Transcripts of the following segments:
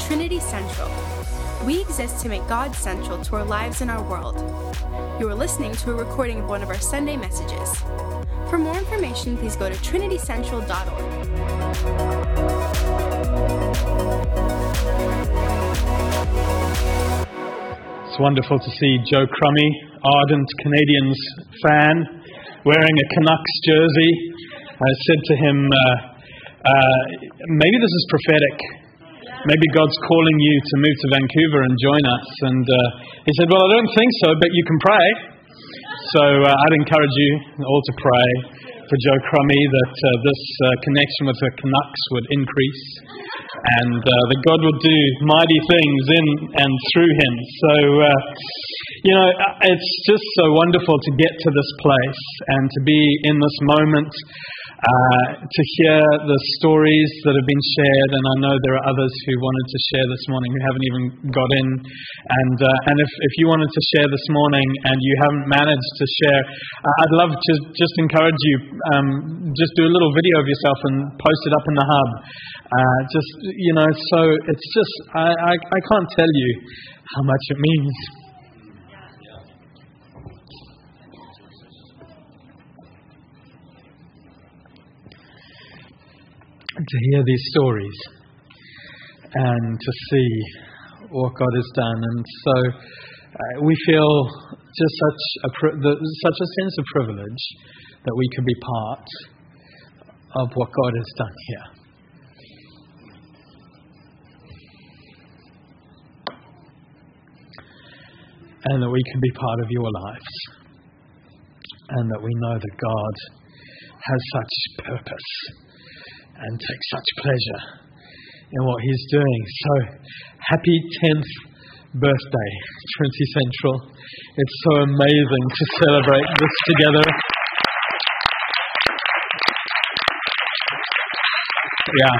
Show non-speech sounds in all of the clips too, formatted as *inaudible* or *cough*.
Trinity Central. We exist to make God central to our lives and our world. You are listening to a recording of one of our Sunday messages. For more information, please go to trinitycentral.org. It's wonderful to see Joe Crummy, ardent Canadians fan, wearing a Canucks jersey. I said to him, uh, uh, maybe this is prophetic. Maybe God's calling you to move to Vancouver and join us. And uh, he said, Well, I don't think so, but you can pray. So uh, I'd encourage you all to pray for Joe Crummy that uh, this uh, connection with the Canucks would increase and uh, that God would do mighty things in and through him. So, uh, you know, it's just so wonderful to get to this place and to be in this moment. Uh, to hear the stories that have been shared, and I know there are others who wanted to share this morning who haven't even got in. And uh, and if, if you wanted to share this morning and you haven't managed to share, uh, I'd love to just encourage you. Um, just do a little video of yourself and post it up in the hub. Uh, just you know, so it's just I, I I can't tell you how much it means. To hear these stories and to see what God has done. And so uh, we feel just such a, such a sense of privilege that we can be part of what God has done here. And that we can be part of your lives. And that we know that God has such purpose and take such pleasure in what He's doing. So, happy 10th birthday, Trinity Central. It's so amazing to celebrate this together. Yeah.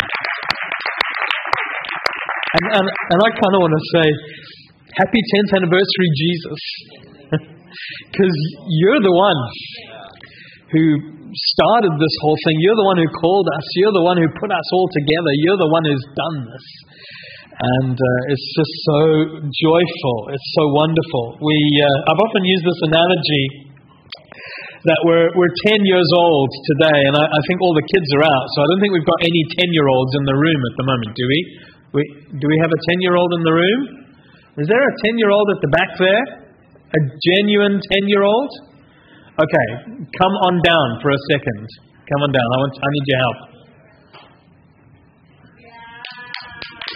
And, and, and I kind of want to say, happy 10th anniversary, Jesus. *laughs* Because you're the one who started this whole thing. You're the one who called us. You're the one who put us all together. You're the one who's done this. And uh, it's just so joyful. It's so wonderful. We, uh, I've often used this analogy that we're, we're 10 years old today, and I, I think all the kids are out, so I don't think we've got any 10 year olds in the room at the moment, do we? we do we have a 10 year old in the room? Is there a 10 year old at the back there? A genuine 10 year old? Okay, come on down for a second. Come on down. I want. I need your help.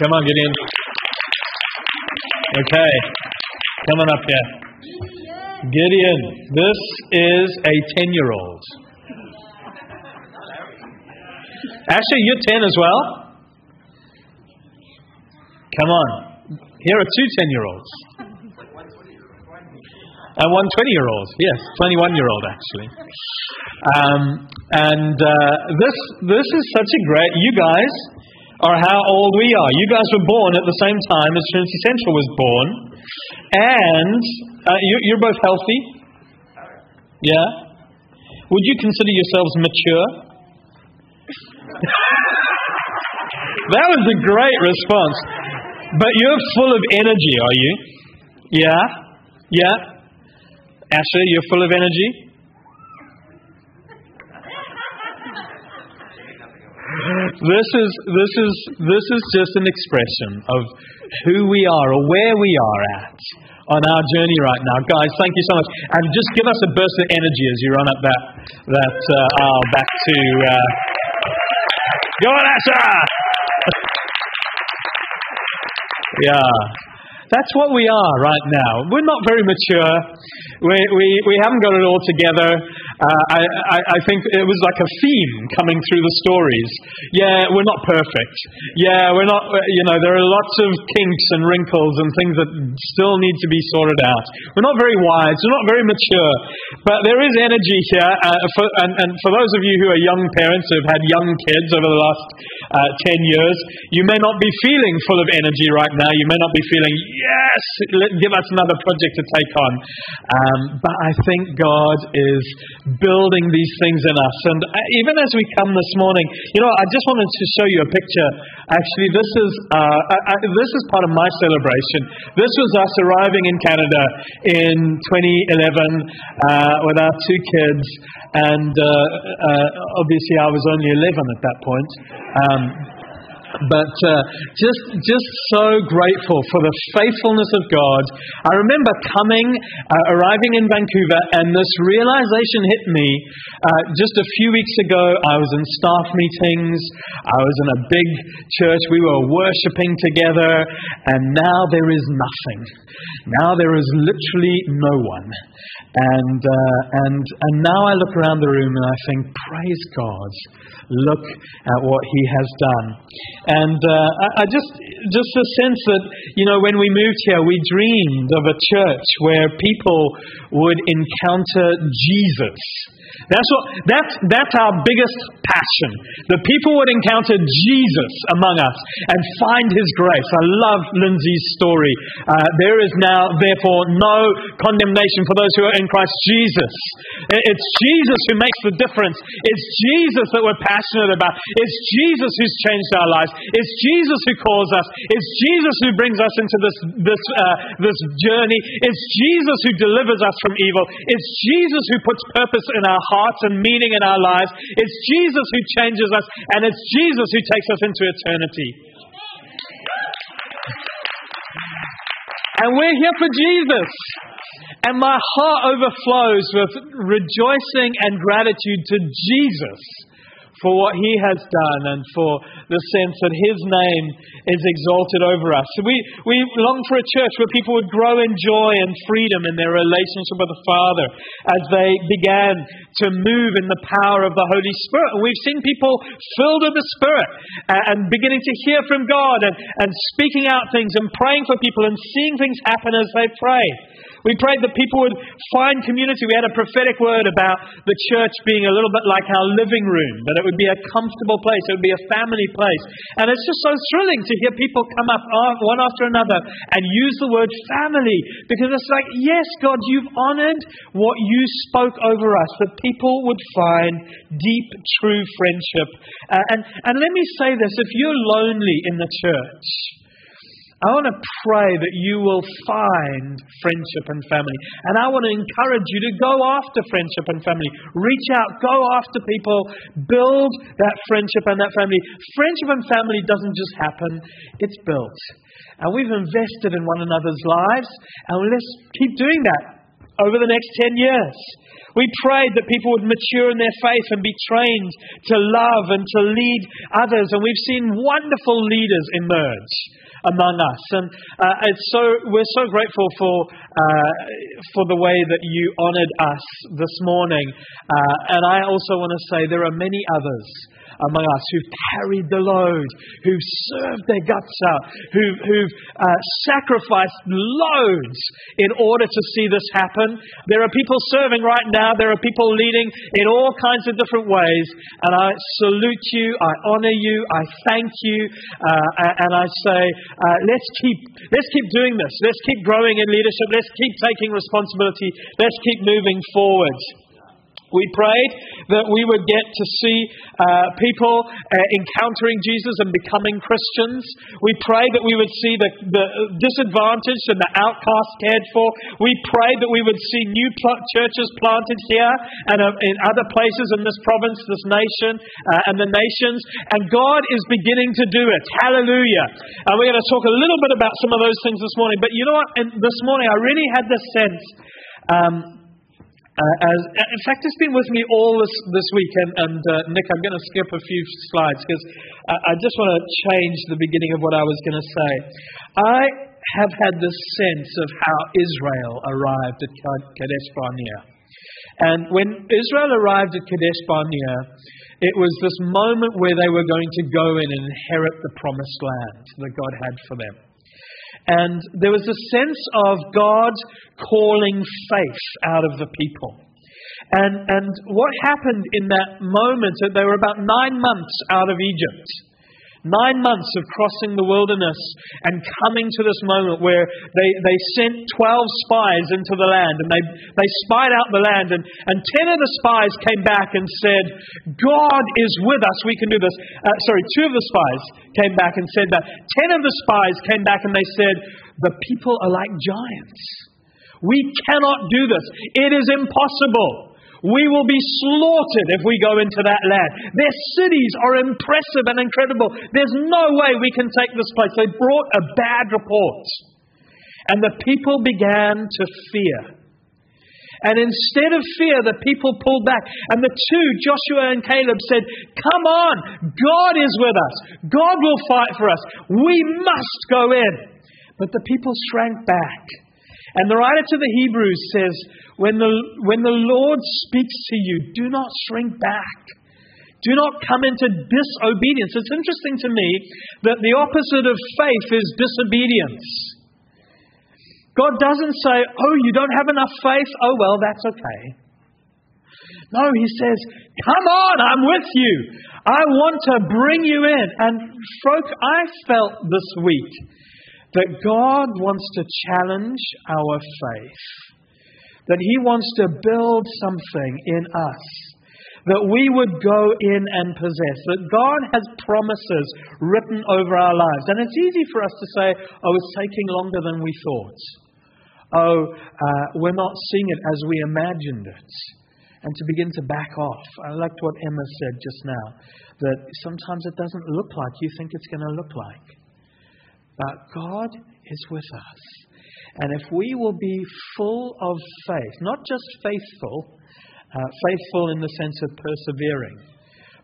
Come on, in. Okay, come on up here. Gideon, this is a ten-year-old. Actually, you're ten as well. Come on. Here are two ten-year-olds. And one 20 year old, yes, 21 year old actually. Um, and uh, this, this is such a great, you guys are how old we are. You guys were born at the same time as Trinity Central was born. And uh, you, you're both healthy. Yeah? Would you consider yourselves mature? *laughs* that was a great response. But you're full of energy, are you? Yeah? Yeah? Asher, you're full of energy? this is this is this is just an expression of who we are or where we are at on our journey right now. Guys, thank you so much. And just give us a burst of energy as you run up that that uh, aisle back to uh, Go on, Asher! yeah. That's what we are right now. We're not very mature. We, we, we haven't got it all together. Uh, I, I, I think it was like a theme coming through the stories. Yeah, we're not perfect. Yeah, we're not, you know, there are lots of kinks and wrinkles and things that still need to be sorted out. We're not very wise. We're not very mature. But there is energy here. Uh, for, and, and for those of you who are young parents who have had young kids over the last uh, 10 years, you may not be feeling full of energy right now. You may not be feeling, yes, give us another project to take on. Um, but I think God is building these things in us. And uh, even as we come this morning, you know, I just wanted to show you a picture. Actually, this is uh, I, I, this is part of my celebration. This was us arriving in Canada in 2011 uh, with our two kids, and uh, uh, obviously I was only 11 at that point. Um, but uh, just just so grateful for the faithfulness of God. I remember coming, uh, arriving in Vancouver, and this realization hit me uh, just a few weeks ago. I was in staff meetings, I was in a big church, we were worshiping together, and now there is nothing. Now there is literally no one. And, uh, and, and now I look around the room and I think, praise God, look at what He has done. And uh, I, I just, just a sense that, you know, when we moved here, we dreamed of a church where people would encounter Jesus that's, what, that's, that's our biggest passion. The people would encounter Jesus among us and find his grace. I love Lindsay's story. Uh, there is now, therefore, no condemnation for those who are in Christ Jesus. It's Jesus who makes the difference. It's Jesus that we're passionate about. It's Jesus who's changed our lives. It's Jesus who calls us. It's Jesus who brings us into this, this, uh, this journey. It's Jesus who delivers us from evil. It's Jesus who puts purpose in our hearts and meaning in our lives. It's Jesus who changes us, and it's Jesus who takes us into eternity. And we're here for Jesus. And my heart overflows with rejoicing and gratitude to Jesus for what he has done and for the sense that his name is exalted over us. We, we long for a church where people would grow in joy and freedom in their relationship with the Father as they began to move in the power of the Holy Spirit. And we've seen people filled with the Spirit and beginning to hear from God and, and speaking out things and praying for people and seeing things happen as they pray. We prayed that people would find community. We had a prophetic word about the church being a little bit like our living room, that it would be a comfortable place, it would be a family place. And it's just so thrilling to hear people come up one after another and use the word family because it's like, yes, God, you've honored what you spoke over us, that people would find deep, true friendship. Uh, and, and let me say this if you're lonely in the church, I want to pray that you will find friendship and family. And I want to encourage you to go after friendship and family. Reach out, go after people, build that friendship and that family. Friendship and family doesn't just happen, it's built. And we've invested in one another's lives, and let's keep doing that over the next 10 years. We prayed that people would mature in their faith and be trained to love and to lead others. And we've seen wonderful leaders emerge among us. And uh, it's so, we're so grateful for, uh, for the way that you honored us this morning. Uh, and I also want to say there are many others among us who've carried the load, who've served their guts out, who've, who've uh, sacrificed loads in order to see this happen. There are people serving right now, there are people leading in all kinds of different ways. And I salute you, I honor you, I thank you, uh, and I say, uh, let's, keep, let's keep doing this. Let's keep growing in leadership. Let's keep taking responsibility. Let's keep moving forward. We prayed that we would get to see uh, people uh, encountering Jesus and becoming Christians. We prayed that we would see the, the disadvantaged and the outcast cared for. We prayed that we would see new pl- churches planted here and uh, in other places in this province, this nation, uh, and the nations. And God is beginning to do it. Hallelujah. And we're going to talk a little bit about some of those things this morning. But you know what? And this morning I really had this sense. Um, uh, as, in fact, it's been with me all this, this week. And, and uh, Nick, I'm going to skip a few slides because I, I just want to change the beginning of what I was going to say. I have had this sense of how Israel arrived at Kadesh Barnea. And when Israel arrived at Kadesh Barnea, it was this moment where they were going to go in and inherit the promised land that God had for them. And there was a sense of God calling faith out of the people. And, and what happened in that moment, that they were about nine months out of Egypt. Nine months of crossing the wilderness and coming to this moment where they, they sent 12 spies into the land and they, they spied out the land. And, and 10 of the spies came back and said, God is with us, we can do this. Uh, sorry, two of the spies came back and said that. 10 of the spies came back and they said, The people are like giants. We cannot do this. It is impossible. We will be slaughtered if we go into that land. Their cities are impressive and incredible. There's no way we can take this place. They brought a bad report. And the people began to fear. And instead of fear, the people pulled back. And the two, Joshua and Caleb, said, Come on, God is with us. God will fight for us. We must go in. But the people shrank back. And the writer to the Hebrews says, when the, when the Lord speaks to you, do not shrink back. Do not come into disobedience. It's interesting to me that the opposite of faith is disobedience. God doesn't say, Oh, you don't have enough faith? Oh, well, that's okay. No, He says, Come on, I'm with you. I want to bring you in. And, folk, I felt this week that God wants to challenge our faith that He wants to build something in us that we would go in and possess, that God has promises written over our lives. And it's easy for us to say, oh, it's taking longer than we thought. Oh, uh, we're not seeing it as we imagined it. And to begin to back off. I liked what Emma said just now, that sometimes it doesn't look like you think it's going to look like. But God is with us. And if we will be full of faith, not just faithful, uh, faithful in the sense of persevering,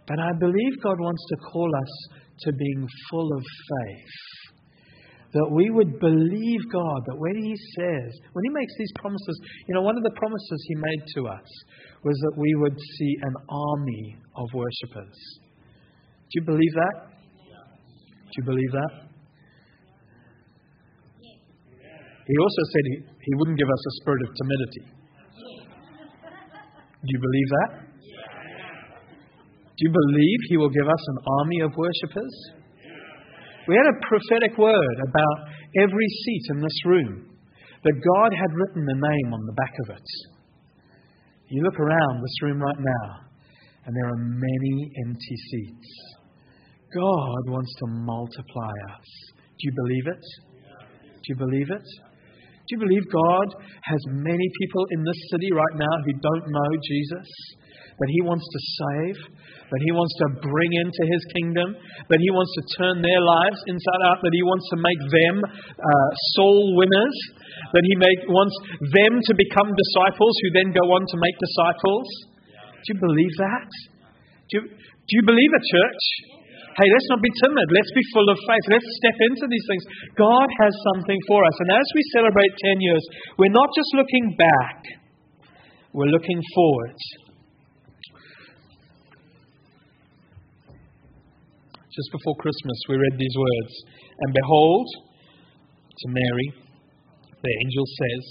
but I believe God wants to call us to being full of faith. That we would believe God, that when He says, when He makes these promises, you know, one of the promises He made to us was that we would see an army of worshippers. Do you believe that? Do you believe that? He also said he, he wouldn't give us a spirit of timidity. Do you believe that? Do you believe he will give us an army of worshippers? We had a prophetic word about every seat in this room that God had written a name on the back of it. You look around this room right now, and there are many empty seats. God wants to multiply us. Do you believe it? Do you believe it? Do you believe God has many people in this city right now who don't know Jesus? That He wants to save? That He wants to bring into His kingdom? That He wants to turn their lives inside out? That He wants to make them uh, soul winners? That He make, wants them to become disciples who then go on to make disciples? Do you believe that? Do you, do you believe a church? Hey, let's not be timid. Let's be full of faith. Let's step into these things. God has something for us. And as we celebrate 10 years, we're not just looking back, we're looking forward. Just before Christmas, we read these words And behold, to Mary, the angel says,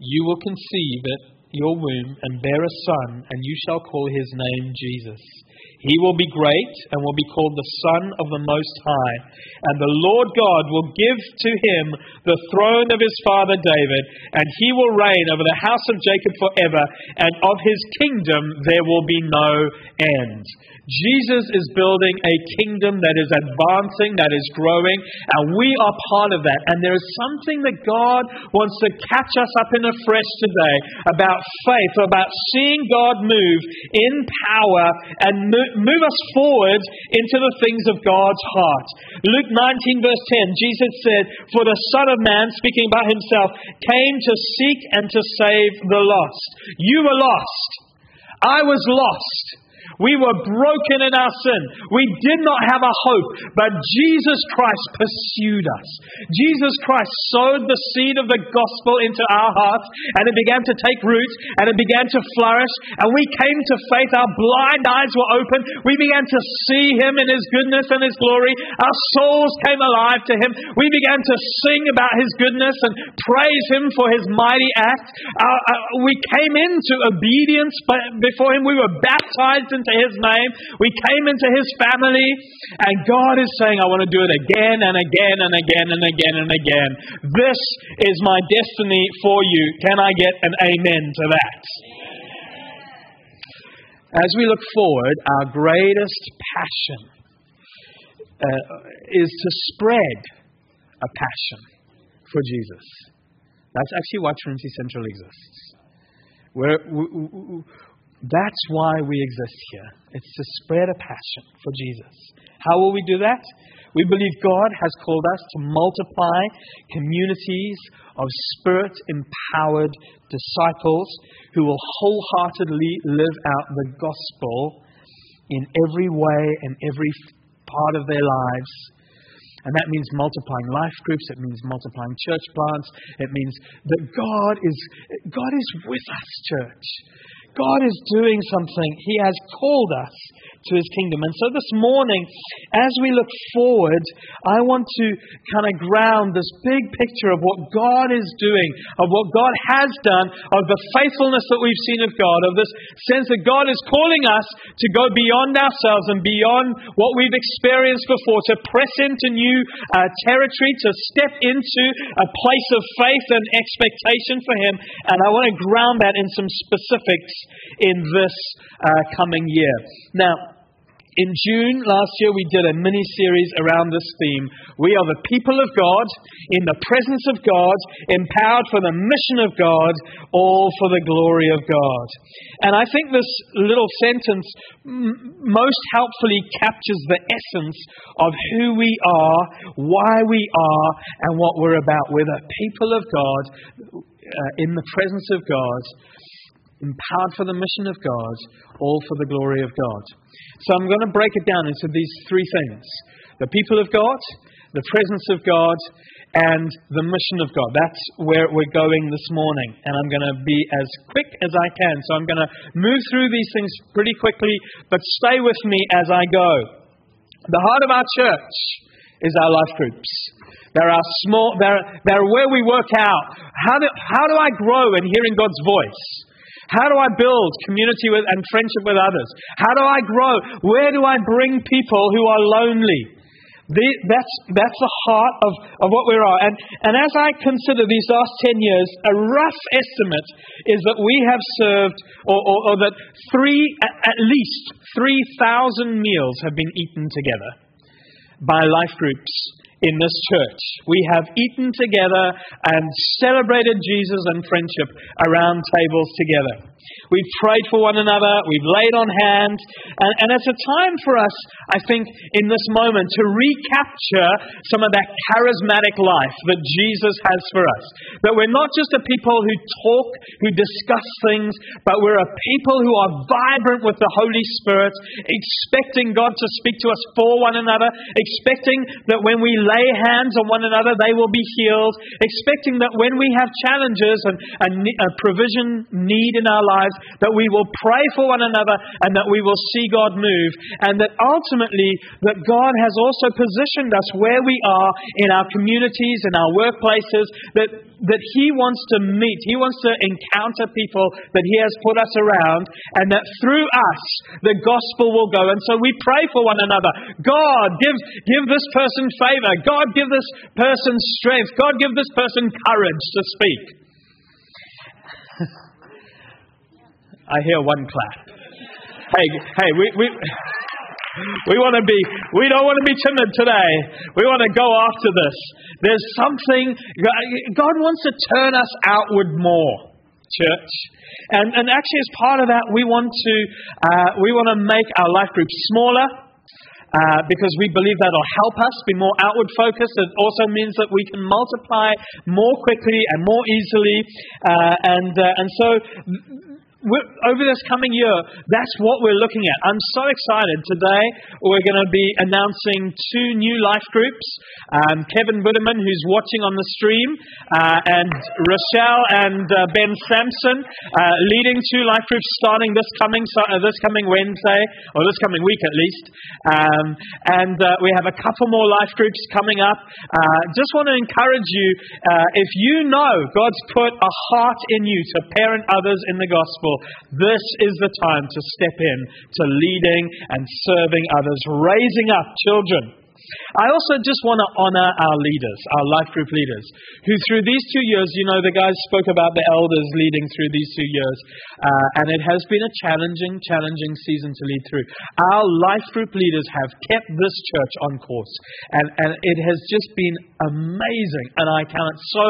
You will conceive at your womb and bear a son, and you shall call his name Jesus. He will be great and will be called the Son of the Most High. And the Lord God will give to him the throne of his father David, and he will reign over the house of Jacob forever, and of his kingdom there will be no end. Jesus is building a kingdom that is advancing, that is growing, and we are part of that. And there is something that God wants to catch us up in afresh today about faith, about seeing God move in power and move us forward into the things of God's heart. Luke 19, verse 10, Jesus said, For the Son of Man, speaking about himself, came to seek and to save the lost. You were lost. I was lost. We were broken in our sin. We did not have a hope, but Jesus Christ pursued us. Jesus Christ sowed the seed of the gospel into our hearts, and it began to take root, and it began to flourish, and we came to faith. Our blind eyes were open. We began to see Him in His goodness and His glory. Our souls came alive to Him. We began to sing about His goodness and praise Him for His mighty act. Uh, uh, we came into obedience before Him. We were baptized into into His name. We came into His family. And God is saying, I want to do it again and again and again and again and again. This is my destiny for you. Can I get an amen to that? As we look forward, our greatest passion uh, is to spread a passion for Jesus. That's actually why Trinity Central exists. We're, we, we, that's why we exist here. It's to spread a passion for Jesus. How will we do that? We believe God has called us to multiply communities of spirit empowered disciples who will wholeheartedly live out the gospel in every way and every part of their lives and that means multiplying life groups. It means multiplying church plants. It means that God is, God is with us, church. God is doing something. He has called us to his kingdom. And so this morning, as we look forward, I want to kind of ground this big picture of what God is doing, of what God has done, of the faithfulness that we've seen of God, of this sense that God is calling us to go beyond ourselves and beyond what we've experienced before, to press into new uh, territory, to step into a place of faith and expectation for Him. And I want to ground that in some specifics in this uh, coming year. Now, in June last year, we did a mini series around this theme. We are the people of God, in the presence of God, empowered for the mission of God, all for the glory of God. And I think this little sentence most helpfully captures the essence of who we are, why we are, and what we're about. We're the people of God, uh, in the presence of God, empowered for the mission of God, all for the glory of God. So I'm going to break it down into these three things the people of God, the presence of God, and the mission of God. That's where we're going this morning. And I'm going to be as quick as I can. So I'm going to move through these things pretty quickly, but stay with me as I go. The heart of our church is our life groups. They're our small, they're, they're where we work out. How do, how do I grow in hearing God's voice? How do I build community with, and friendship with others? How do I grow? Where do I bring people who are lonely? The, that's, that's the heart of, of what we are. And, and as I consider these last 10 years, a rough estimate is that we have served, or, or, or that three, at least 3,000 meals have been eaten together by life groups in this church. We have eaten together and celebrated Jesus and friendship around tables together. We've prayed for one another. We've laid on hands. And, and it's a time for us, I think, in this moment to recapture some of that charismatic life that Jesus has for us. That we're not just a people who talk, who discuss things, but we're a people who are vibrant with the Holy Spirit, expecting God to speak to us for one another, expecting that when we lay hands on one another, they will be healed, expecting that when we have challenges and, and a uh, provision need in our lives, lives, that we will pray for one another and that we will see God move. And that ultimately, that God has also positioned us where we are in our communities, in our workplaces, that, that He wants to meet, He wants to encounter people that He has put us around, and that through us, the gospel will go. And so we pray for one another. God, give, give this person favor. God, give this person strength. God, give this person courage to speak. I hear one clap. Hey, hey, we, we, we want to be, we don't want to be timid today. We want to go after this. There's something, God wants to turn us outward more, church. And, and actually, as part of that, we want to, uh, we want to make our life groups smaller. Uh, because we believe that'll help us be more outward focused. It also means that we can multiply more quickly and more easily. Uh, and, uh, and so over this coming year, that's what we're looking at. I'm so excited. Today, we're going to be announcing two new life groups. Um, Kevin Budeman, who's watching on the stream, uh, and Rochelle and uh, Ben Sampson, uh, leading two life groups starting this coming uh, this coming Wednesday, or this coming week at least. Um, and uh, we have a couple more life groups coming up. Uh, just want to encourage you if you know God's put a heart in you to parent others in the gospel people, this is the time to step in to leading and serving others, raising up children I also just want to honor our leaders, our life group leaders, who through these two years, you know, the guys spoke about the elders leading through these two years, uh, and it has been a challenging, challenging season to lead through. Our life group leaders have kept this church on course, and, and it has just been amazing, and I count it so,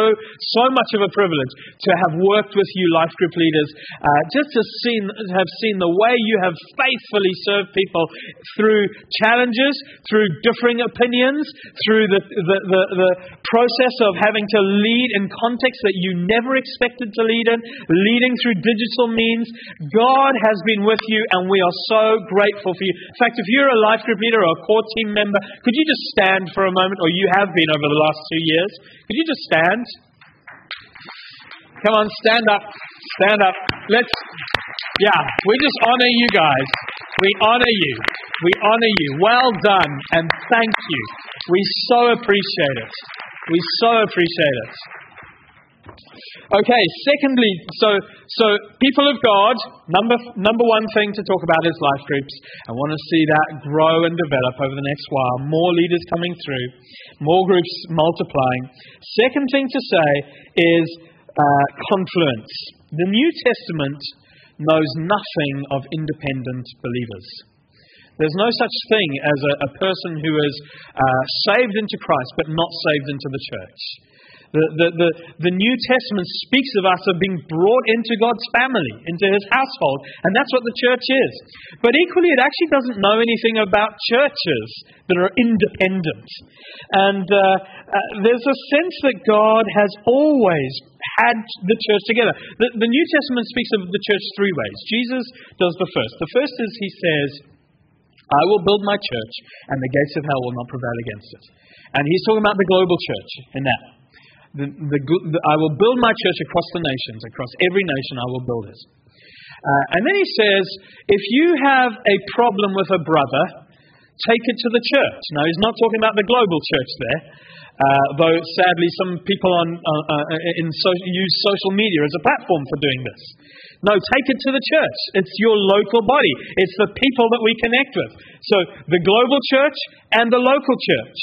so much of a privilege to have worked with you life group leaders, uh, just to seen, have seen the way you have faithfully served people through challenges, through differing opinions, through the, the, the, the process of having to lead in contexts that you never expected to lead in, leading through digital means. God has been with you, and we are so grateful for you. In fact, if you're a life group leader or a core team member, could you just stand for a moment, or you have been over the last two years? Could you just stand? Come on, stand up. Stand up. Let's, yeah, we just honor you guys. We honor you. We honor you. Well done and thank you. We so appreciate it. We so appreciate it. Okay, secondly, so, so people of God, number, number one thing to talk about is life groups. I want to see that grow and develop over the next while. More leaders coming through, more groups multiplying. Second thing to say is uh, confluence. The New Testament knows nothing of independent believers. There's no such thing as a, a person who is uh, saved into Christ but not saved into the church. The, the, the, the, New Testament speaks of us of being brought into God's family, into His household, and that's what the church is. But equally, it actually doesn't know anything about churches that are independent. And uh, uh, there's a sense that God has always had the church together. The, the New Testament speaks of the church three ways. Jesus does the first. The first is He says, I will build my church, and the gates of hell will not prevail against it. And he's talking about the global church in that. The, the, the, I will build my church across the nations, across every nation, I will build it. Uh, and then he says, if you have a problem with a brother, take it to the church. Now, he's not talking about the global church there, uh, though sadly some people on, uh, uh so, use social media as a platform for doing this. No, take it to the church. It's your local body. It's the people that we connect with. So the global church and the local church.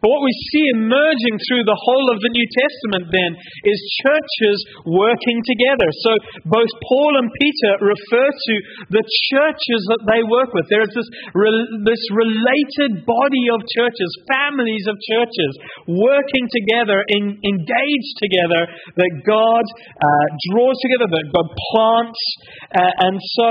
But what we see emerging through the whole of the New Testament then is churches working together. So both Paul and Peter refer to the churches that they work with. There is this, this related body of churches, families of churches working together, in, engaged together, that God uh, draws together, that God plants. Uh, and so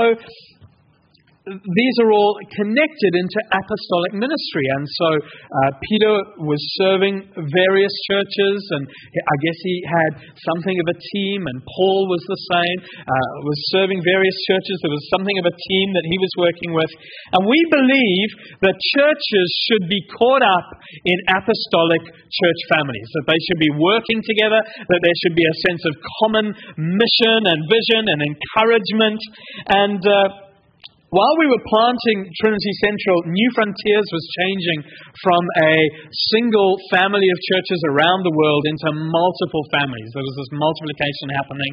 these are all connected into apostolic ministry. And so uh, Peter was serving various churches, and I guess he had something of a team, and Paul was the same, uh, was serving various churches. There was something of a team that he was working with. And we believe that churches should be caught up in apostolic church families, that they should be working together, that there should be a sense of common mission and vision and encouragement. And uh, while we were planting Trinity Central, Newfrontiers was changing from a single family of churches around the world into multiple families. There was this multiplication happening.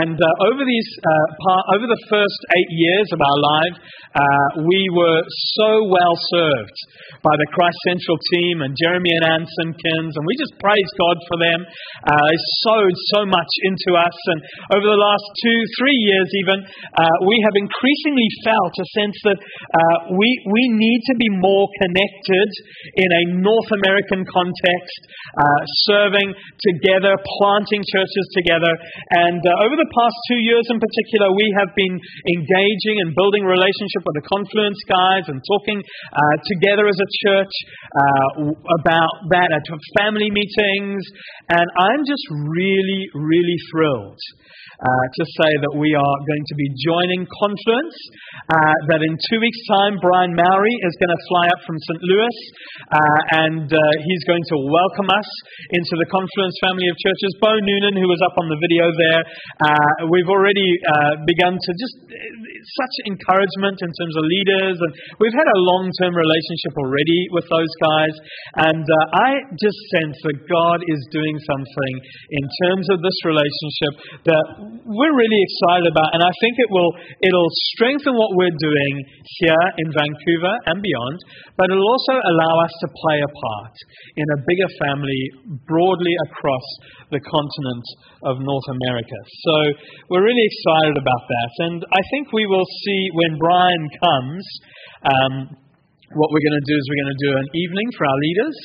And uh, over, these, uh, par- over the first eight years of our life, uh, we were so well served by the Christ Central team and Jeremy and Ann Simpkins, and we just praise God for them. Uh, they sowed so much into us. And over the last two, three years even, uh, we have increasingly felt a sense that uh, we, we need to be more connected in a North American context, uh, serving together, planting churches together. And uh, over the past two years in particular, we have been engaging and building relationship with the Confluence guys and talking uh, together as a church uh, about that at family meetings. And I'm just really, really thrilled uh, to say that we are going to be joining Confluence. Uh, that in two weeks' time, Brian Mowry is going to fly up from St. Louis uh, and uh, he's going to welcome us into the Confluence family of churches. Bo Noonan, who was up on the video there, uh, we've already begun to just such encouragement in terms of leaders, and we've had a long term relationship already with those guys. And I just sense that God is doing something in terms of this relationship that we're really excited about. And I think it will it'll strengthen what we're doing here in Vancouver and beyond, but it'll also allow us to play a part in a bigger family broadly across the continent of North America. So we're really excited about that. And I think we will see when Brian comes. Um, what we're going to do is we're going to do an evening for our leaders,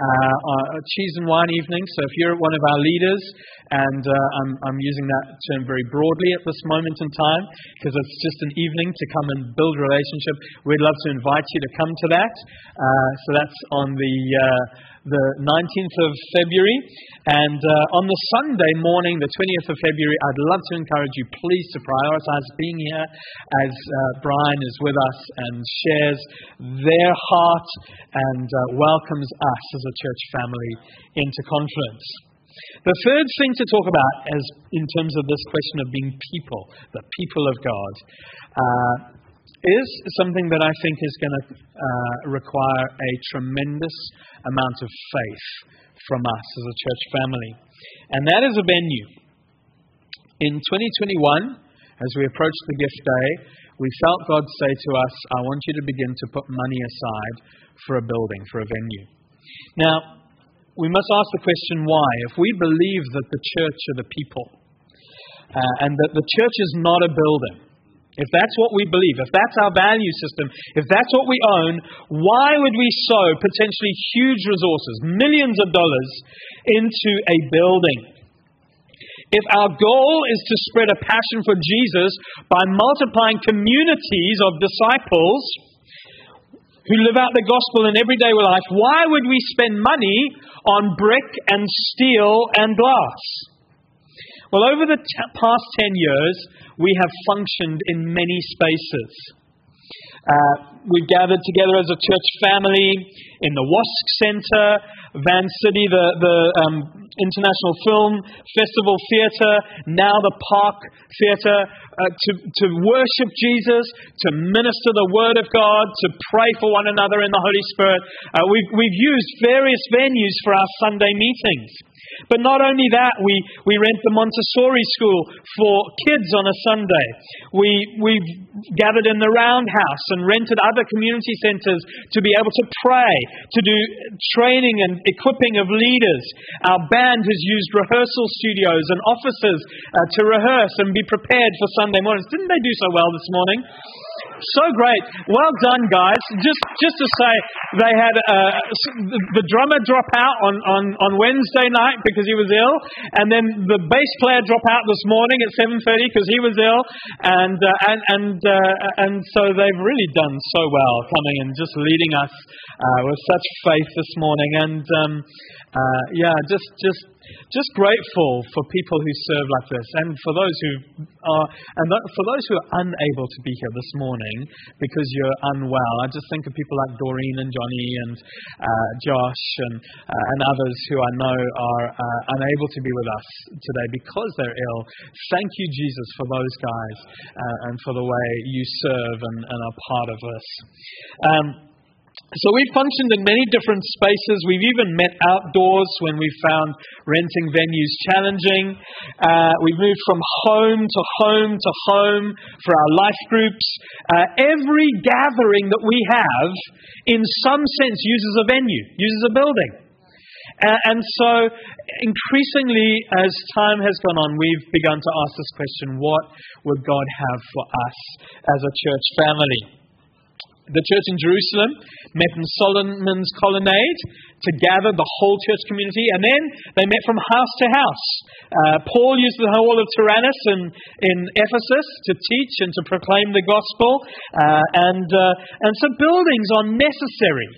uh, a cheese and wine evening. So if you're one of our leaders, and uh, I'm, I'm using that term very broadly at this moment in time because it's just an evening to come and build relationship, we'd love to invite you to come to that. Uh, so that's on the uh, the 19th of February. And uh, on the Sunday morning, the 20th of February, I'd love to encourage you, please, to prioritize being here as uh, Brian is with us and shares their heart and uh, welcomes us as a church family into Confluence. The third thing to talk about, as in terms of this question of being people, the people of God, uh, is something that I think is going to uh, require a tremendous amount of faith from us as a church family. And that is a venue. In 2021, as we approached the gift day, we felt God say to us, I want you to begin to put money aside for a building, for a venue. Now, we must ask the question why. If we believe that the church are the people, uh, and that the church is not a building, if that's what we believe, if that's our value system, if that's what we own, why would we sow potentially huge resources, millions of dollars, into a building? If our goal is to spread a passion for Jesus by multiplying communities of disciples who live out the gospel in everyday life, why would we spend money on brick and steel and glass? Well, over the t- past 10 years, we have functioned in many spaces. Uh, we've gathered together as a church family in the WASC Center, Van City, the, the um, International Film Festival Theatre, now the Park Theatre, uh, to, to worship Jesus, to minister the Word of God, to pray for one another in the Holy Spirit. Uh, we've, we've used various venues for our Sunday meetings. But not only that, we, we rent the Montessori school for kids on a Sunday. We, we've gathered in the Roundhouse and rented other community centers to be able to pray, to do training and equipping of leaders. Our band has used rehearsal studios and offices uh, to rehearse and be prepared for Sunday mornings. Didn't they do so well this morning? So great. Well done, guys. Just, just to say, they had uh, the drummer drop out on, on, on Wednesday night because he was ill, and then the bass player drop out this morning at 7.30 because he was ill, and, uh, and, and, uh, and so they've really done so well coming and just leading us uh, with such faith this morning. And um, uh, yeah, just, just just grateful for people who serve like this, and for those who are, and for those who are unable to be here this morning because you're unwell. I just think of people like Doreen and Johnny and uh, Josh and uh, and others who I know are uh, unable to be with us today because they're ill. Thank you, Jesus, for those guys uh, and for the way you serve and, and are part of this. Um, so we've functioned in many different spaces. We've even met outdoors when we found renting venues challenging. Uh, we've moved from home to home to home for our life groups. Uh, every gathering that we have, in some sense, uses a venue, uses a building. Uh, and so, increasingly, as time has gone on, we've begun to ask this question what would God have for us as a church family? The church in Jerusalem met in Solomon's colonnade to gather the whole church community, and then they met from house to house. Uh, Paul used the hall of Tyrannus in, in Ephesus to teach and to proclaim the gospel, uh, and, uh, and so buildings are necessary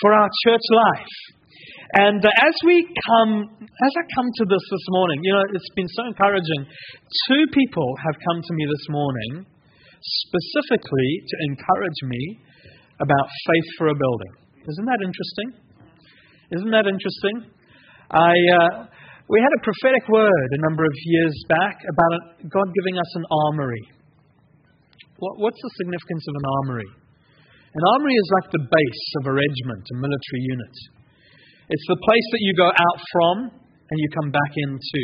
for our church life. And uh, as we come, as I come to this this morning, you know, it's been so encouraging. Two people have come to me this morning specifically to encourage me about faith for a building. Isn't that interesting? Isn't that interesting? I, uh, we had a prophetic word a number of years back about God giving us an armory. What, what's the significance of an armory? An armory is like the base of a regiment, a military unit. It's the place that you go out from and you come back into.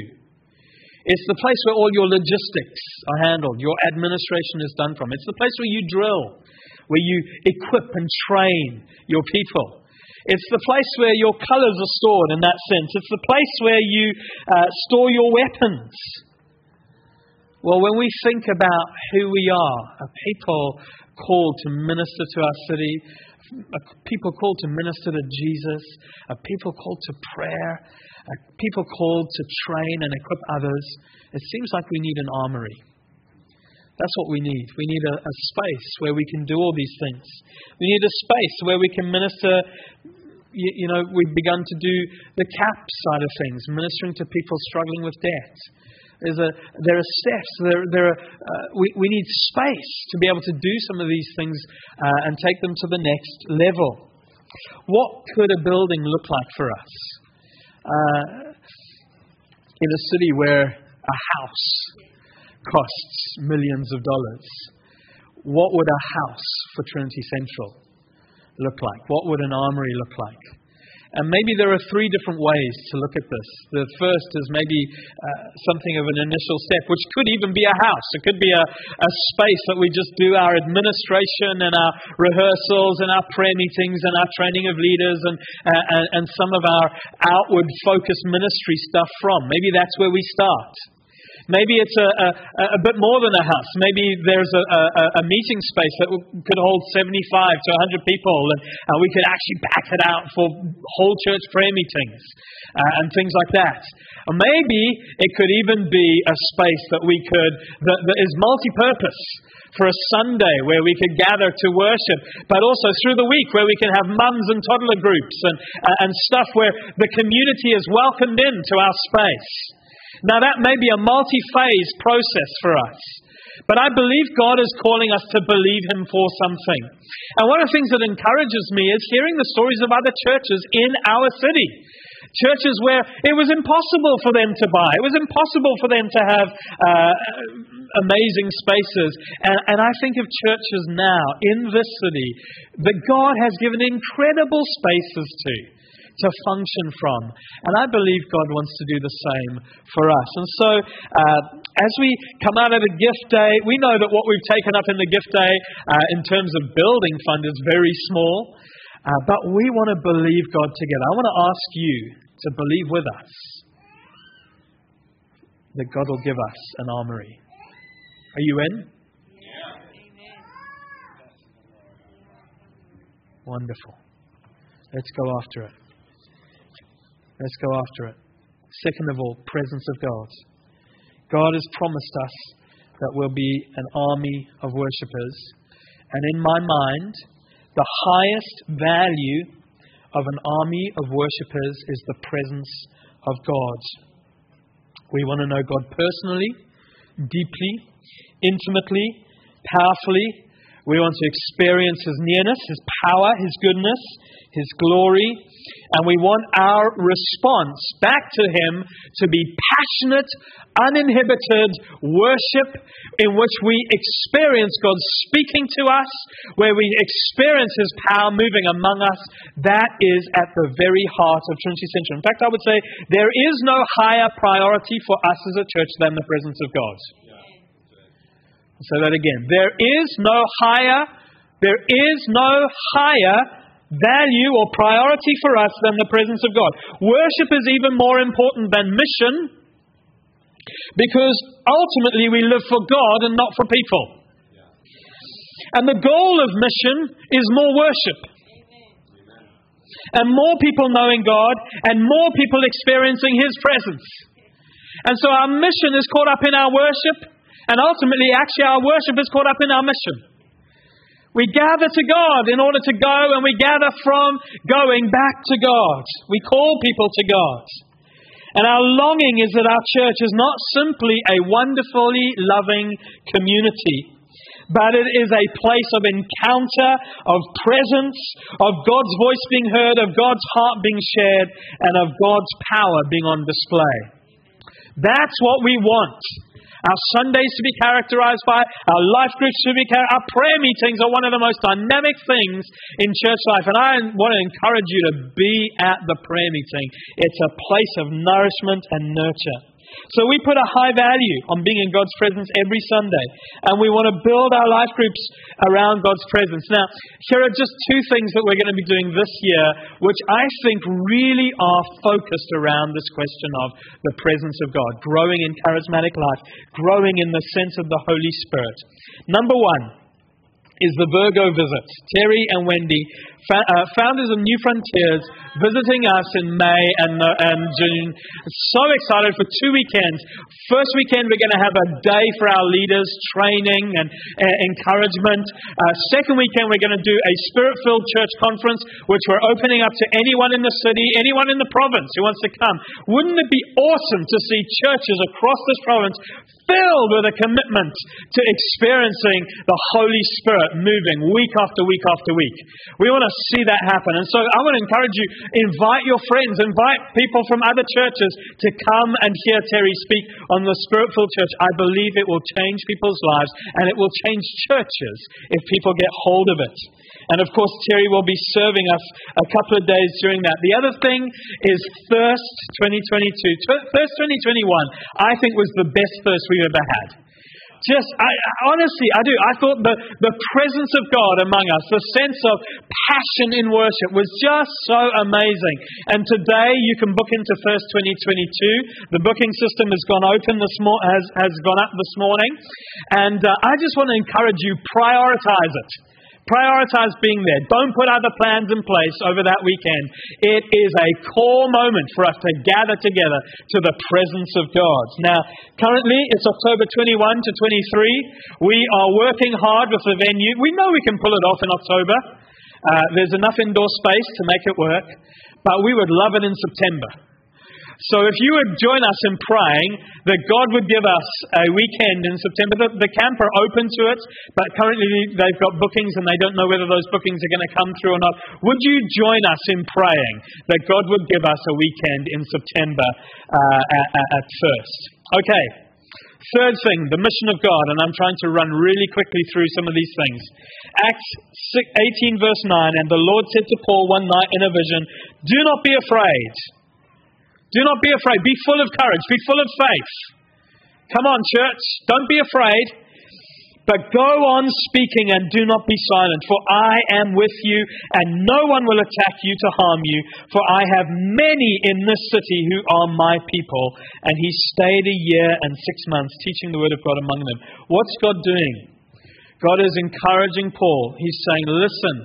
It's the place where all your logistics are handled, your administration is done from. It's the place where you drill, where you equip and train your people. It's the place where your colors are stored in that sense. It's the place where you uh, store your weapons. Well, when we think about who we are, a people called to minister to our city, a people called to minister to Jesus, a people called to prayer, people called to train and equip others, it seems like we need an armory. That's what we need. We need a, a space where we can do all these things. We need a space where we can minister you, you, know, we've begun to do the CAP side of things, ministering to people struggling with debt. A, there are steps. There, there are, uh, we, we need space to be able to do some of these things uh, and take them to the next level. What could a building look like for us? Uh, in a city where a house costs millions of dollars, what would a house for Trinity Central look like? What would an armory look like? And maybe there are three different ways to look at this. The first is maybe uh, something of an initial step, which could even be a house. It could be a, a space that we just do our administration and our rehearsals and our prayer meetings and our training of leaders and, uh, and, and some of our outward focused ministry stuff from. Maybe that's where we start. Maybe it's a, a, a, bit more than a house. Maybe there's a, a, a meeting space that could hold 75 to 100 people, and we could actually pack it out for whole church prayer meetings uh, and things like that. Or maybe it could even be a space that we could that, that is multi-purpose for a Sunday where we could gather to worship, but also through the week where we can have mums and toddler groups and, uh, and stuff where the community is welcomed into our space. Now, that may be a multi phase process for us. But I believe God is calling us to believe Him for something. And one of the things that encourages me is hearing the stories of other churches in our city. Churches where it was impossible for them to buy, it was impossible for them to have uh, amazing spaces. And, and I think of churches now in this city that God has given incredible spaces to to function from. And I believe God wants to do the same for us. And so, uh, as we come out of the gift day, we know that what we've taken up in the gift day uh, in terms of building fund is very small. Uh, but we want to believe God together. I want to ask you to believe with us that God will give us an armory. Are you in? Amen. Wonderful. Let's go after it. Let's go after it. Second of all, presence of God. God has promised us that we'll be an army of worshippers. And in my mind, the highest value of an army of worshippers is the presence of God. We want to know God personally, deeply, intimately, powerfully. We want to experience His nearness, His power, His goodness, His glory, and we want our response back to Him to be passionate, uninhibited worship in which we experience God speaking to us, where we experience His power moving among us. That is at the very heart of Trinity Central. In fact, I would say there is no higher priority for us as a church than the presence of God. I'll say that again. There is no higher, there is no higher value or priority for us than the presence of God. Worship is even more important than mission because ultimately we live for God and not for people. And the goal of mission is more worship. And more people knowing God and more people experiencing His presence. And so our mission is caught up in our worship, and ultimately, actually, our worship is caught up in our mission. We gather to God in order to go, and we gather from going back to God. We call people to God. And our longing is that our church is not simply a wonderfully loving community, but it is a place of encounter, of presence, of God's voice being heard, of God's heart being shared, and of God's power being on display. That's what we want. Our Sundays to be characterized by, our life groups to be characterized, our prayer meetings are one of the most dynamic things in church life. And I want to encourage you to be at the prayer meeting. It's a place of nourishment and nurture. So we put a high value on being in God's presence every Sunday. And we want to build our life groups around God's presence. Now, here are just two things that we're going to be doing this year, which I think really are focused around this question of the presence of God, growing in charismatic life, growing in the sense of the Holy Spirit. Number one, is the Virgo visit. Terry and Wendy, fa- uh, founders of Newfrontiers, visiting us in May and, uh, and June. So excited for two weekends. First weekend, we're going to have a day for our leaders, training and uh, encouragement. Second weekend, we're going to do a spirit filled church conference, which we're opening up to anyone in the city, anyone in the province who wants to come. Wouldn't it be awesome to see churches across this province filled with a commitment to experiencing the Holy Spirit moving week after week after week. We want to see that happen. And so I want to encourage you invite your friends, invite people from other churches to come and hear Terry speak on the Spirit filled church. I believe it will change people's lives and it will change churches if people get hold of it. And of course, Terry will be serving us a couple of days during that. The other thing is Thirst 2022. Thirst 2021, I think, was the best thirst we've ever had. Just, I, honestly, I do. I thought the, the presence of God among us, the sense of passion in worship was just so amazing. And today you can book into Thirst 2022. The booking system has gone open this mo- has, has gone up this morning. And uh, I just want to encourage you, prioritize it. Prioritize being there. Don't put other plans in place over that weekend. It is a core moment for us to gather together to the presence of God. Now, currently it's October 21 to 23. We are working hard with the venue. We know we can pull it off in October. Uh, there's enough indoor space to make it work, but we would love it in September. So if you would join us in praying that God would give us a weekend in September, the, the camp are open to it, but currently they've got bookings and they don't know whether those bookings are going to come through or not. Would you join us in praying that God would give us a weekend in September uh, at, at Thirst? Okay. Third thing, the mission of God, and I'm trying to run really quickly through some of these things. Acts 18, verse 9, and the Lord said to Paul one night in a vision, Do not be afraid. Do not be afraid. Be full of courage. Be full of faith. Come on, church. Don't be afraid. But go on speaking and do not be silent, for I am with you, and no one will attack you to harm you. For I have many in this city who are my people. And he stayed a year and six months teaching the word of God among them. What's God doing? God is encouraging Paul. He's saying, Listen,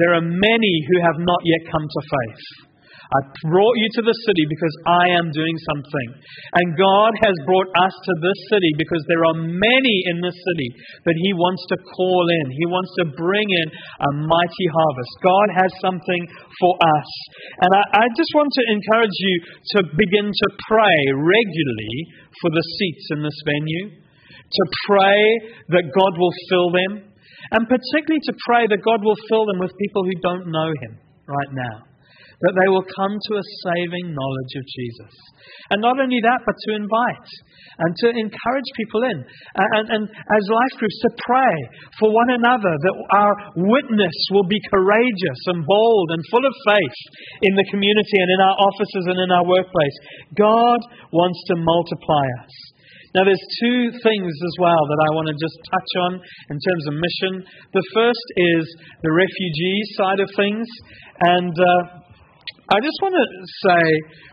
there are many who have not yet come to faith. I brought you to the city because I am doing something. And God has brought us to this city because there are many in this city that He wants to call in. He wants to bring in a mighty harvest. God has something for us. And I, I just want to encourage you to begin to pray regularly for the seats in this venue, to pray that God will fill them, and particularly to pray that God will fill them with people who don't know Him right now that they will come to a saving knowledge of Jesus. And not only that, but to invite and to encourage people in. And, and, as life groups, to pray for one another that our witness will be courageous and bold and full of faith in the community and in our offices and in our workplace. God wants to multiply us. Now, there's two things as well that I want to just touch on in terms of mission. The first is the refugee side of things. And uh, I just want to say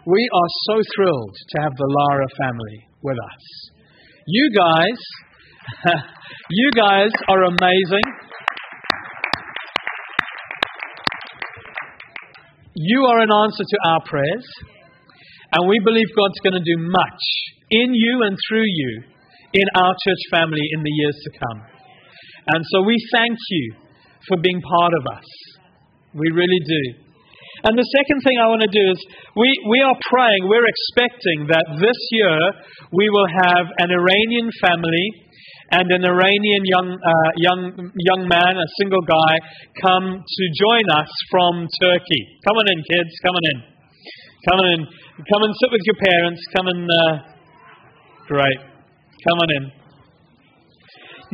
we are so thrilled to have the Lara family with us. You guys, *laughs* you guys are amazing. You are an answer to our prayers, and we believe God's going to do much in you and through you in our church family in the years to come. And so we thank you for being part of us. We really do. And the second thing I want to do is we, we are praying, we're expecting that this year we will have an Iranian family and an Iranian young, uh, young, young man, a single guy, come to join us from Turkey. Come on in, kids, come on in. Come on in. Come and sit with your parents. Come and. Uh, great. Come on in.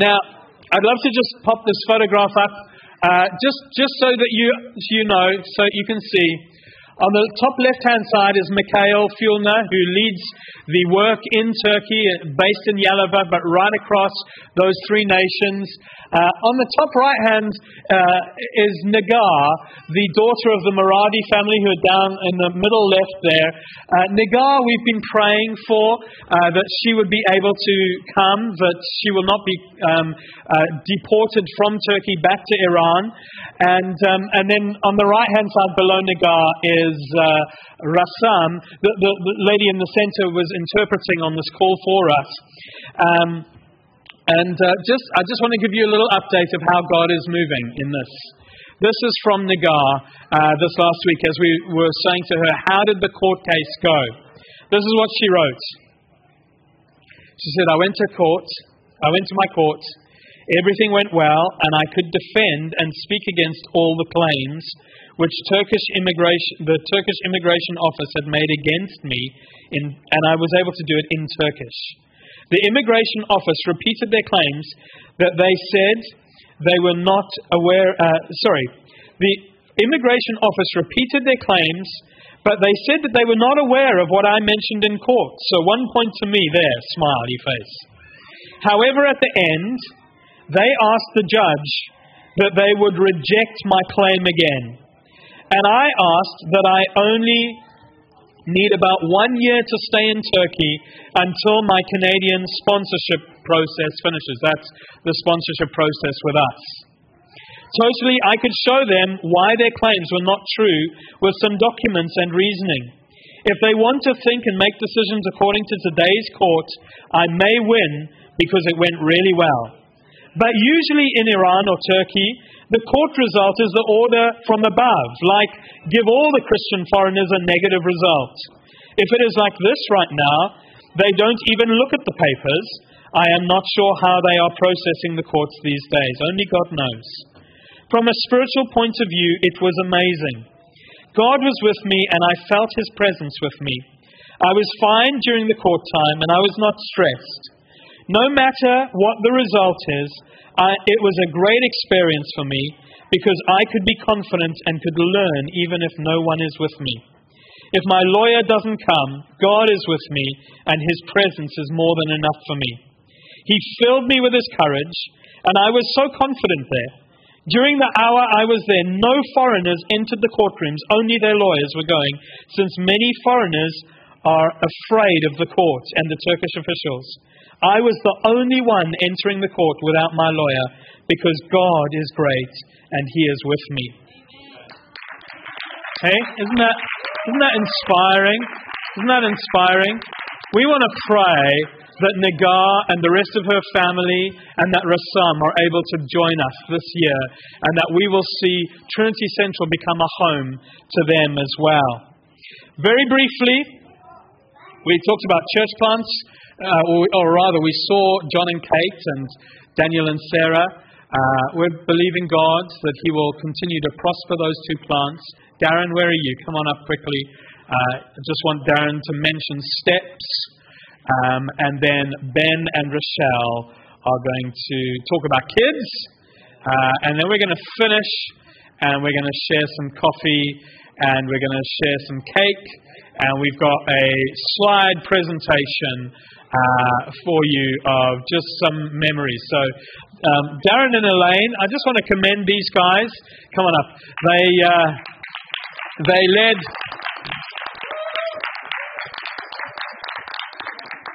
Now, I'd love to just pop this photograph up, uh, just just so that you you know, so you can see. On the top left hand side is Mikhail Fulner, who leads the work in Turkey, based in Yalova, but right across those three nations. Uh, on the top right hand uh, is Nagar, the daughter of the Maradi family who are down in the middle left there. Uh, Nagar, we've been praying for uh, that she would be able to come, that she will not be um, uh, deported from Turkey back to Iran. And, um, and then on the right hand side below Nagar is uh, Rassam. The, the, the, lady in the center was interpreting on this call for us. Um, and uh, just, I just want to give you a little update of how God is moving in this. This is from Nagar uh, this last week as we were saying to her, How did the court case go? This is what she wrote. She said, I went to court, I went to my court, everything went well, and I could defend and speak against all the claims which Turkish immigration, the Turkish Immigration Office had made against me, in, and I was able to do it in Turkish. The Immigration Office repeated their claims that they said they were not aware. Uh, sorry, the Immigration Office repeated their claims, but they said that they were not aware of what I mentioned in court. So, one point to me there, smiley face. However, at the end, they asked the judge that they would reject my claim again. And I asked that I only need about one year to stay in Turkey until my Canadian sponsorship process finishes. That's the sponsorship process with us. Totally, I could show them why their claims were not true with some documents and reasoning. If they want to think and make decisions according to today's court, I may win because it went really well. But usually in Iran or Turkey, the court result is the order from above, like give all the Christian foreigners a negative result. If it is like this right now, they don't even look at the papers. I am not sure how they are processing the courts these days. Only God knows. From a spiritual point of view, it was amazing. God was with me, and I felt His presence with me. I was fine during the court time, and I was not stressed. No matter what the result is, I, it was a great experience for me because I could be confident and could learn even if no one is with me. If my lawyer doesn't come, God is with me, and His presence is more than enough for me. He filled me with His courage, and I was so confident there. During the hour I was there, no foreigners entered the courtrooms, only their lawyers were going, since many foreigners are afraid of the court and the Turkish officials. I was the only one entering the court without my lawyer because God is great and He is with me. Hey, isn't that, isn't that inspiring? Isn't that inspiring? We want to pray that Nagar and the rest of her family and that Rasam are able to join us this year and that we will see Trinity Central become a home to them as well. Very briefly, we talked about church plants, uh, or, or, rather, we saw John and Kate and Daniel and Sarah. Uh, we're believing God that He will continue to prosper those two plants. Darren, where are you? Come on up quickly. Uh, I just want Darren to mention steps. Um, and then Ben and Rochelle are going to talk about kids. Uh, and then we're going to finish and we're going to share some coffee and we're going to share some cake. And we've got a slide presentation uh, for you of just some memories. So, um, Darren and Elaine, I just want to commend these guys. Come on up. They, uh, they led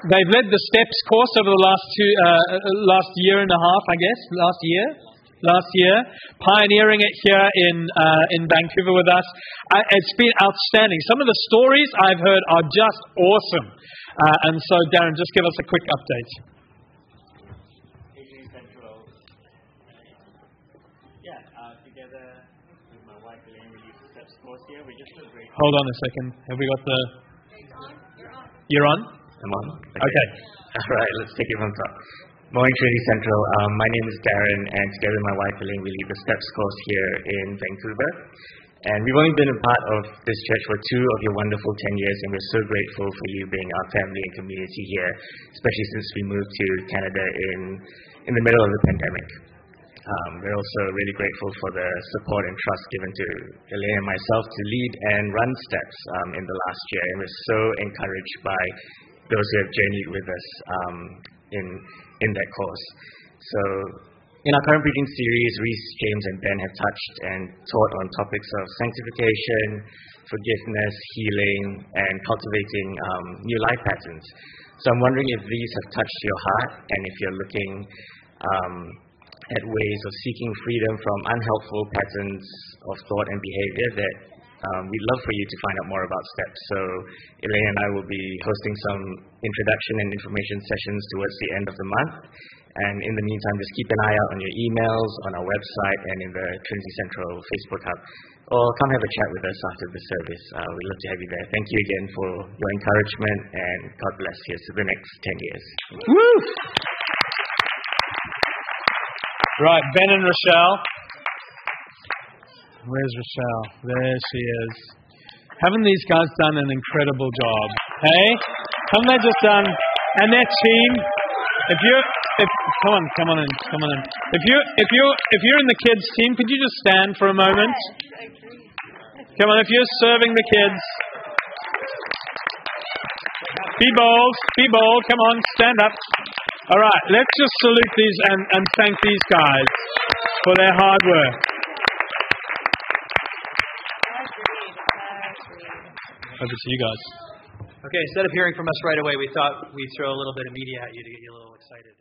They've led the STEPS course over the last two, uh, last year and a half, I guess, last year, last year, pioneering it here in uh, in Vancouver with us. I, it's been outstanding. Some of the stories I've heard are just awesome. Uh, and so, Darren, just give us a quick update. Hold on a second. Have we got the? You're on. I'm on. Okay. okay. All right, let's take it from top. Morning, Trinity Central. Um, my name is Darren, and together with my wife Elaine, we lead the STEPS course here in Vancouver. And we've only been a part of this church for two of your wonderful 10 years, and we're so grateful for you being our family and community here, especially since we moved to Canada in, in the middle of the pandemic. Um, we're also really grateful for the support and trust given to Elaine and myself to lead and run steps um, in the last year. And we're so encouraged by those who have journeyed with us um, in, in that course. So in our current preaching series, Reese, James, and Ben have touched and taught on topics of sanctification, forgiveness, healing, and cultivating um, new life patterns. So I'm wondering if these have touched your heart and if you're looking um, at ways of seeking freedom from unhelpful patterns of thought and behavior that um, we'd love for you to find out more about STEPS. So Elaine and I will be hosting some introduction and information sessions towards the end of the month. And in the meantime, just keep an eye out on your emails, on our website, and in the Trinity Central Facebook Hub. Or come have a chat with us after the service. Uh, we'd love to have you there. Thank you again for your encouragement, and God bless you for the next 10 years. Woo! Right, Ben and Rochelle. Where's Rochelle? There she is. Haven't these guys done an incredible job? Hey? Haven't they just done? And their team. If you, if come on, come on in, come on in. If you, if you, if you're in the kids team, could you just stand for a moment? Come on, if you're serving the kids, be bold, be bold. Come on, stand up. All right, let's just salute these and, and thank these guys for their hard work. Over to you guys. Okay, instead of hearing from us right away, we thought we'd throw a little bit of media at you to get you a little excited.